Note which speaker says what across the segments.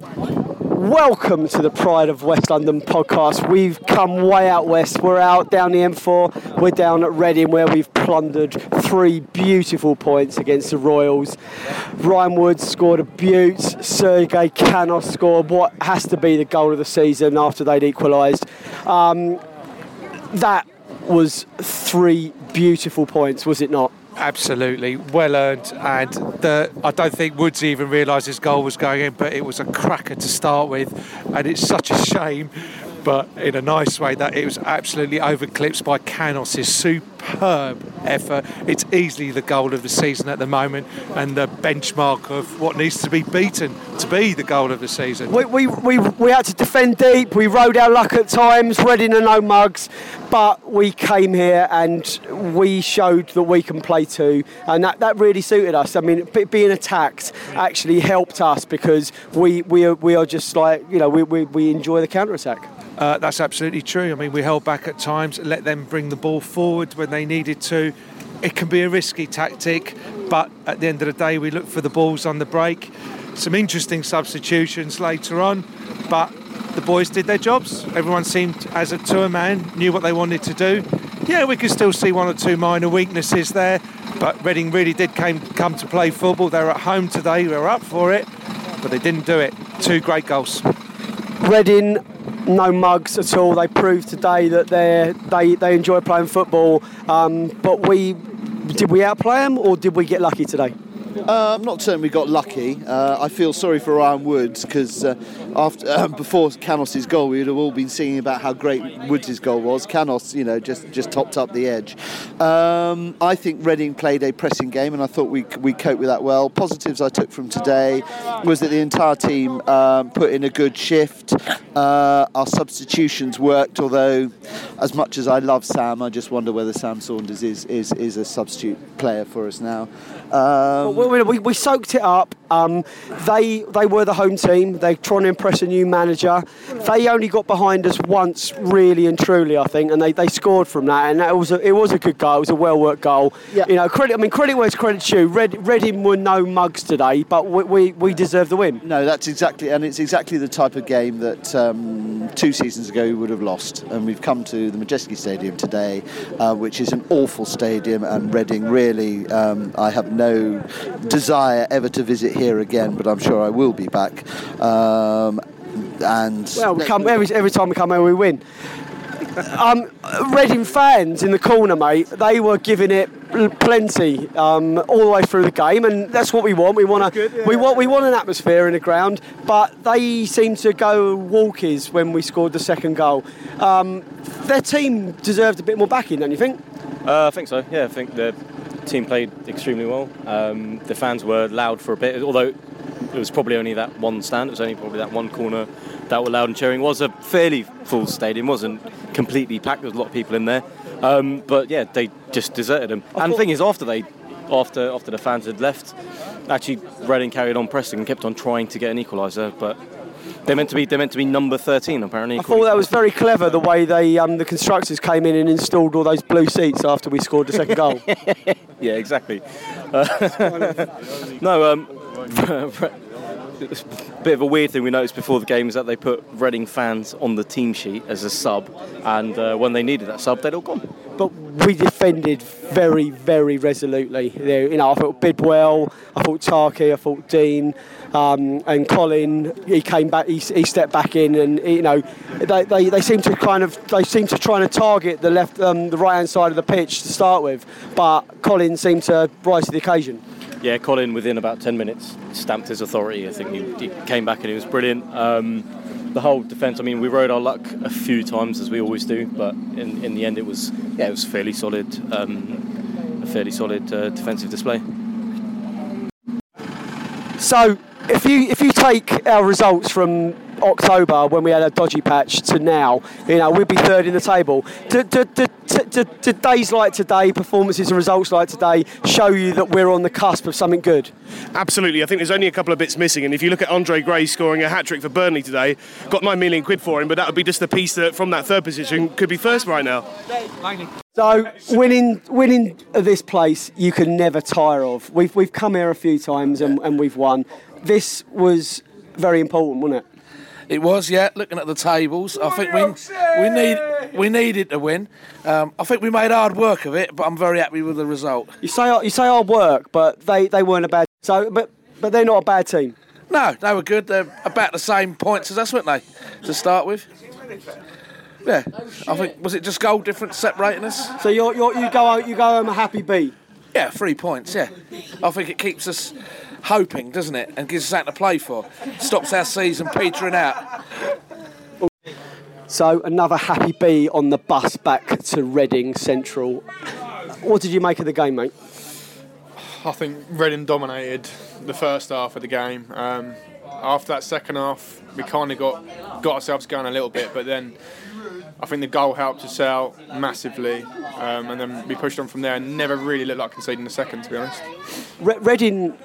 Speaker 1: Welcome to the Pride of West London podcast. We've come way out west. We're out down the M4. We're down at Reading where we've plundered three beautiful points against the Royals. Ryan Woods scored a beaut. Sergi Canos scored what has to be the goal of the season after they'd equalised. Um, that was three beautiful points, was it not?
Speaker 2: Absolutely, well earned, and the, I don't think Woods even realised his goal was going in, but it was a cracker to start with, and it's such a shame, but in a nice way that it was absolutely overclipped by Canos' superb effort. It's easily the goal of the season at the moment, and the benchmark of what needs to be beaten to be the goal of the season.
Speaker 1: We, we, we, we had to defend deep, we rode our luck at times, Reading and no mugs, but we came here and we showed that we can play too, and that, that really suited us. I mean, being attacked actually helped us because we, we, are, we are just like, you know, we, we, we enjoy the counter attack.
Speaker 2: Uh, that's absolutely true. I mean, we held back at times, let them bring the ball forward when they needed to. It can be a risky tactic, but at the end of the day, we look for the balls on the break. Some interesting substitutions later on, but the boys did their jobs. Everyone seemed, as a tour man, knew what they wanted to do. Yeah, we could still see one or two minor weaknesses there, but Reading really did came, come to play football. They were at home today, they were up for it, but they didn't do it. Two great goals.
Speaker 1: Reading, no mugs at all. They proved today that they they they enjoy playing football. Um, but we did we outplay them or did we get lucky today?
Speaker 3: Uh, I'm not certain we got lucky. Uh, I feel sorry for Ryan Woods because uh, after uh, before Canos' goal, we would have all been singing about how great Woods' goal was. Canos, you know, just just topped up the edge. Um, I think Reading played a pressing game, and I thought we we coped with that well. Positives I took from today was that the entire team um, put in a good shift. Uh, our substitutions worked, although as much as I love Sam, I just wonder whether Sam Saunders is is, is a substitute player for us now. Um,
Speaker 1: Well, we, we, we soaked it up. Um, they they were the home team. They're trying to impress a new manager. They only got behind us once, really and truly, I think, and they, they scored from that. And that was a, it was a good goal. It was a well worked goal.
Speaker 3: Yeah.
Speaker 1: You know, credit. I mean, credit where it's credit's due. Red, Reading were no mugs today, but we, we, we deserve the win.
Speaker 3: No, that's exactly, and it's exactly the type of game that um, two seasons ago we would have lost. And we've come to the Madejski Stadium today, uh, which is an awful stadium, and Reading really, um, I have no desire ever to visit here again, but I'm sure I will be back. Um, and
Speaker 1: Well, we come every, every time we come here, we win. Um, Reading fans in the corner, mate. They were giving it plenty um, all the way through the game, and that's what we want. We want a, we want we want an atmosphere in the ground, but they seemed to go walkies when we scored the second goal. Um, their team deserved a bit more backing, don't you think?
Speaker 4: Uh, I think so. Yeah, I think the team played extremely well. Um, the fans were loud for a bit, although it was probably only that one stand. It was only probably that one corner that were loud and cheering. It was a fairly full stadium. wasn't completely packed. There was a lot of people in there. Um, but yeah, they just deserted them. And the thing is, after they, after after the fans had left, actually Reading carried on pressing and kept on trying to get an equaliser, but. They're meant to be. They're meant to be number 13, apparently.
Speaker 1: I thought that was very clever the way they um, the constructors came in and installed all those blue seats after we scored the second goal.
Speaker 4: Yeah, exactly. Uh, no, um, bit of a weird thing we noticed before the game is that they put Reading fans on the team sheet as a sub, and uh, when they needed that sub, they'd all gone.
Speaker 1: But we defended very, very resolutely. You know, I thought Bidwell, I thought Tarky, I thought Dean, um, and Colin. He came back, he, he stepped back in, and you know, they, they, they seem to kind of they seem to try to target the left, um, the right hand side of the pitch to start with, but Colin seemed to rise to the occasion.
Speaker 4: Yeah, Colin within about 10 minutes stamped his authority. I think he, he came back and he was brilliant. Um, the whole defence, I mean, we rode our luck a few times as we always do, but in, in the end it was yeah, it was fairly solid, um, a fairly solid uh, defensive display.
Speaker 1: So if you if you take our results from October when we had a dodgy patch to now, you know, we'd be third in the table. Do, do, do, do, days like today, performances and results like today, show you that we're on the cusp of something good?
Speaker 5: Absolutely. I think there's only a couple of bits missing. And if you look at Andre Gray scoring a hat trick for Burnley today, got 9 million quid for him, but that would be just the piece that from that third position could be first right now.
Speaker 1: So winning winning this place you can never tire of. We've, we've come here a few times and, and we've won. This was very important, wasn't it?
Speaker 6: It was, yeah. Looking at the tables, I think we we need we needed to win. Um, I think we made hard work of it, but I'm very happy with the result.
Speaker 1: You say you say hard work, but they, they weren't a bad. So, but but they're not a bad team.
Speaker 6: No, they were good. They're about the same points as us, weren't they? To start with. Yeah, I think was it just goal difference separating us?
Speaker 1: So you're, you're, you go out, you go home a happy beat.
Speaker 6: Yeah, three points. Yeah, I think it keeps us hoping, doesn't it? And gives us something to play for. Stops our season petering out.
Speaker 1: So another happy bee on the bus back to Reading Central. What did you make of the game, mate?
Speaker 7: I think Reading dominated the first half of the game. Um, after that second half, we kind of got got ourselves going a little bit, but then I think the goal helped us out massively, um, and then we pushed on from there and never really looked like conceding the second, to be honest.
Speaker 1: Re- Reading,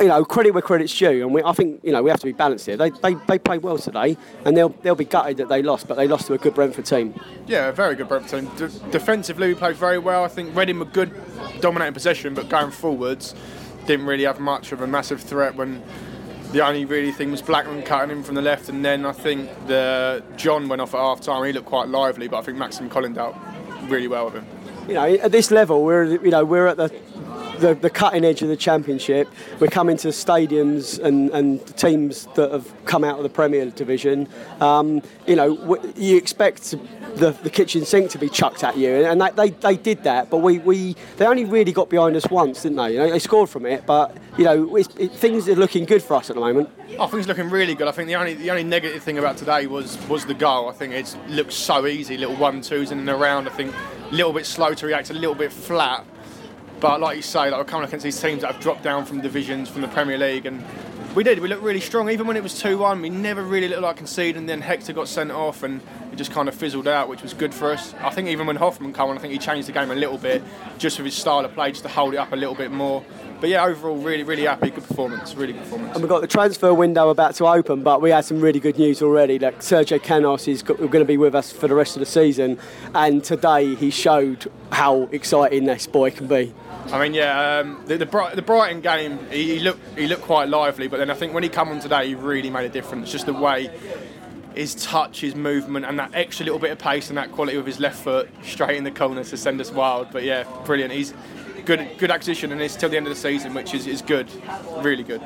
Speaker 1: you know, credit where credit's due, and we, I think you know we have to be balanced here. They, they, they played well today, and they'll they'll be gutted that they lost, but they lost to a good Brentford team.
Speaker 7: Yeah, a very good Brentford team. D- defensively, we played very well. I think Reading were good, dominating possession, but going forwards, didn't really have much of a massive threat when the only really thing was Blackman cutting in from the left, and then I think the John went off at half time. He looked quite lively, but I think Maxime Colin dealt really well with him.
Speaker 1: You know, at this level, we're you know we're at the the, the, cutting edge of the championship. We're coming to stadiums and, and teams that have come out of the Premier Division. Um, you know, you expect the, the kitchen sink to be chucked at you, and they, they, they did that. But we, we they only really got behind us once, didn't they? You know, they scored from it, but you know it, things are looking good for us at the moment.
Speaker 7: Think it's looking really good. I think the only the only negative thing about today was was the goal. I think it looks so easy, little one twos in and around. I think a little bit slow to react, a little bit flat. But like you say, like we're coming against these teams that have dropped down from divisions from the Premier League, and we did. We looked really strong, even when it was two-one. We never really looked like conceding. Then Hector got sent off, and it just kind of fizzled out, which was good for us. I think even when Hofmann came on, I think he changed the game a little bit, just with his style of play, just to hold it up a little bit more. But yeah, overall, really, really happy. Good performance, really good performance.
Speaker 1: And we've got the transfer window about to open, but we had some really good news already. Like Sergio Canos is going to be with us for the rest of the season, and today he showed how exciting this boy can be.
Speaker 7: I mean, yeah, um, the, the, the, Brighton game, he, he, looked he looked quite lively, but then I think when he came on today, he really made a difference. Just the way his touch, his movement, and that extra little bit of pace and that quality with his left foot straight in the corner to send us wild. But yeah, brilliant. He's good good acquisition, and it's till the end of the season, which is, is good, really good.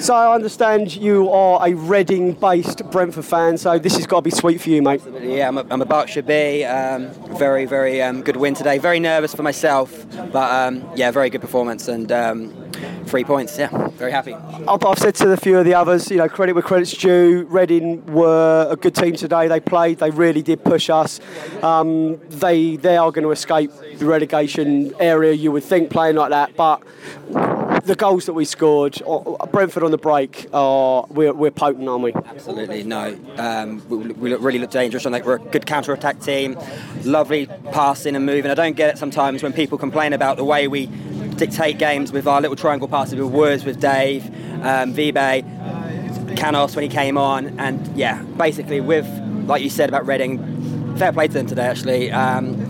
Speaker 1: So I understand you are a Reading-based Brentford fan, so this has got to be sweet for you, mate.
Speaker 8: Yeah, I'm a, I'm a Berkshire B. Um, very, very um, good win today. Very nervous for myself, but um, yeah, very good performance and um, three points. Yeah, very happy.
Speaker 1: I've said to a few of the others, you know, credit where credit's due. Reading were a good team today. They played. They really did push us. Um, they they are going to escape the relegation area, you would think, playing like that, but the goals that we scored, Brentford on the break, are we're, we're potent, aren't we?
Speaker 8: Absolutely, no. Um, we, we look, really look dangerous. I think we're a good counter attack team, lovely passing and moving. I don't get it sometimes when people complain about the way we dictate games with our little triangle passes with Woods, with Dave, um, Vibe, Canos when he came on, and yeah, basically with like you said about Reading, fair play to them today actually. Um,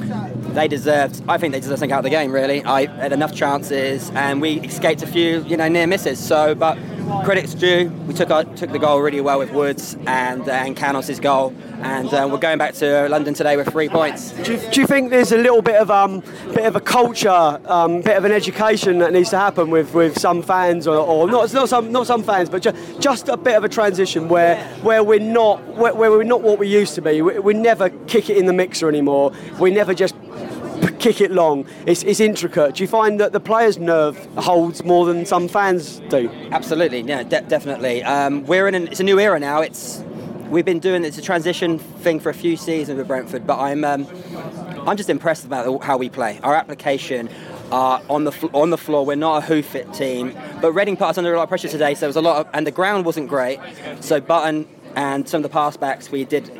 Speaker 8: they deserved. I think they deserved something out of the game. Really, I had enough chances, and we escaped a few, you know, near misses. So, but credit's due. We took our, took the goal really well with Woods and uh, and Canos' goal, and uh, we're going back to London today with three points.
Speaker 1: Do you, do you think there's a little bit of um, bit of a culture, um, bit of an education that needs to happen with, with some fans, or, or not not some not some fans, but ju- just a bit of a transition where where we're not where, where we're not what we used to be. We, we never kick it in the mixer anymore. We never just kick it long. It's, it's intricate. Do you find that the players' nerve holds more than some fans do?
Speaker 8: Absolutely, yeah, de- definitely. Um, we're in an, it's a new era now. It's we've been doing it's a transition thing for a few seasons with Brentford, but I'm um, I'm just impressed about how we play. Our application. Uh, on the fl- on the floor, we're not a hoof it team, but Reading put us under a lot of pressure today. So there was a lot of, and the ground wasn't great. So Button and some of the pass backs we did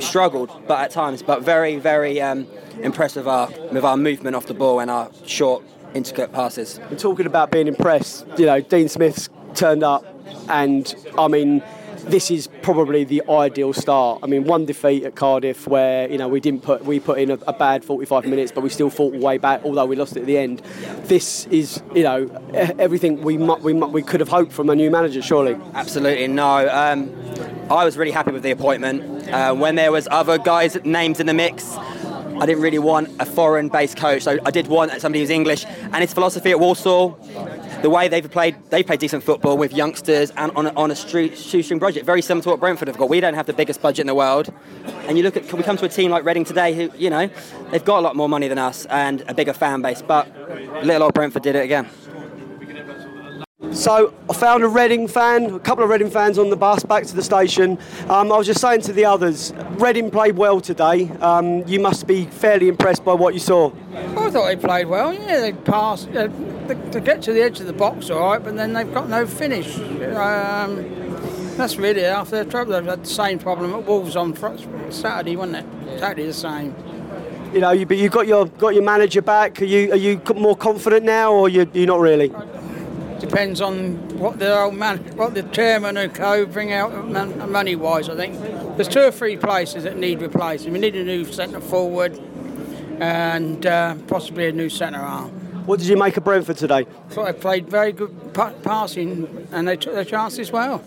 Speaker 8: struggled, but at times, but very very um, impressed with our with our movement off the ball and our short intricate passes.
Speaker 1: We're talking about being impressed. You know, Dean Smith's turned up, and I mean, this is probably the ideal start. I mean, one defeat at Cardiff where you know we didn't put we put in a, a bad 45 minutes, but we still fought way back, although we lost it at the end. This is you know everything we mu- we mu- we could have hoped from a new manager, surely.
Speaker 8: Absolutely no. Um, I was really happy with the appointment. Uh, when there was other guys names in the mix, I didn't really want a foreign-based coach. So I did want somebody who's English. And his philosophy at Walsall, the way they've played, they played decent football with youngsters and on a, on a street, shoestring budget, very similar to what Brentford have got. We don't have the biggest budget in the world. And you look at, can we come to a team like Reading today, who you know, they've got a lot more money than us and a bigger fan base. But little old Brentford did it again.
Speaker 1: So I found a Reading fan, a couple of Reading fans on the bus back to the station. Um, I was just saying to the others, Reading played well today. Um, you must be fairly impressed by what you saw.
Speaker 9: I thought they played well. Yeah, they passed uh, they, to get to the edge of the box, all right, but then they've got no finish. Um, that's really after their trouble. They've had the same problem at Wolves on fr- Saturday, wasn't it? Saturday the same.
Speaker 1: You know, you, but you got your got your manager back. Are you are you more confident now, or you you not really?
Speaker 9: Depends on what the old man, what the chairman and co bring out money wise. I think there's two or three places that need replacing. We need a new centre forward and uh, possibly a new centre arm.
Speaker 1: What did you make of Brentford today?
Speaker 9: I thought they played very good pa- passing and they took their chances well.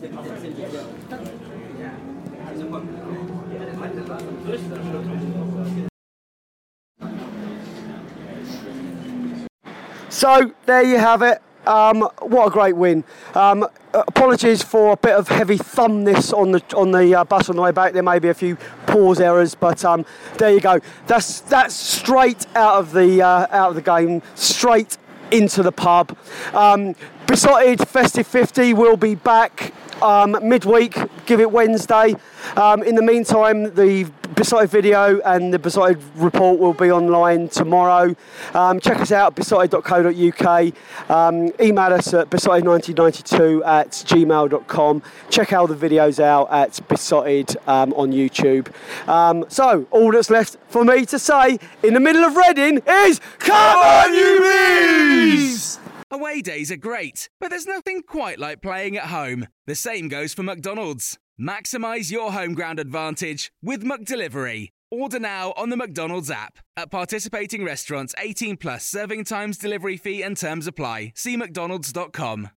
Speaker 1: So there you have it. Um, what a great win. Um, apologies for a bit of heavy thumbness on the on the uh, bus on the way back. There may be a few pause errors, but um, there you go. That's that's straight out of the uh, out of the game, straight into the pub. Um, Besotted Festive 50 will be back um, midweek. Give it Wednesday. Um, in the meantime, the Besotted video and the Besotted report will be online tomorrow. Um, check us out, besotted.co.uk. Um, email us at besotted1992 at gmail.com. Check all the videos out at Besotted um, on YouTube. Um, so, all that's left for me to say in the middle of Reading is Come on, you bees!
Speaker 10: Away days are great, but there's nothing quite like playing at home. The same goes for McDonald's. Maximise your home ground advantage with McDelivery. Order now on the McDonald's app. At participating restaurants, 18 plus serving times, delivery fee, and terms apply. See McDonald's.com.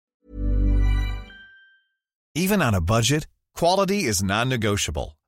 Speaker 11: Even on a budget, quality is non-negotiable.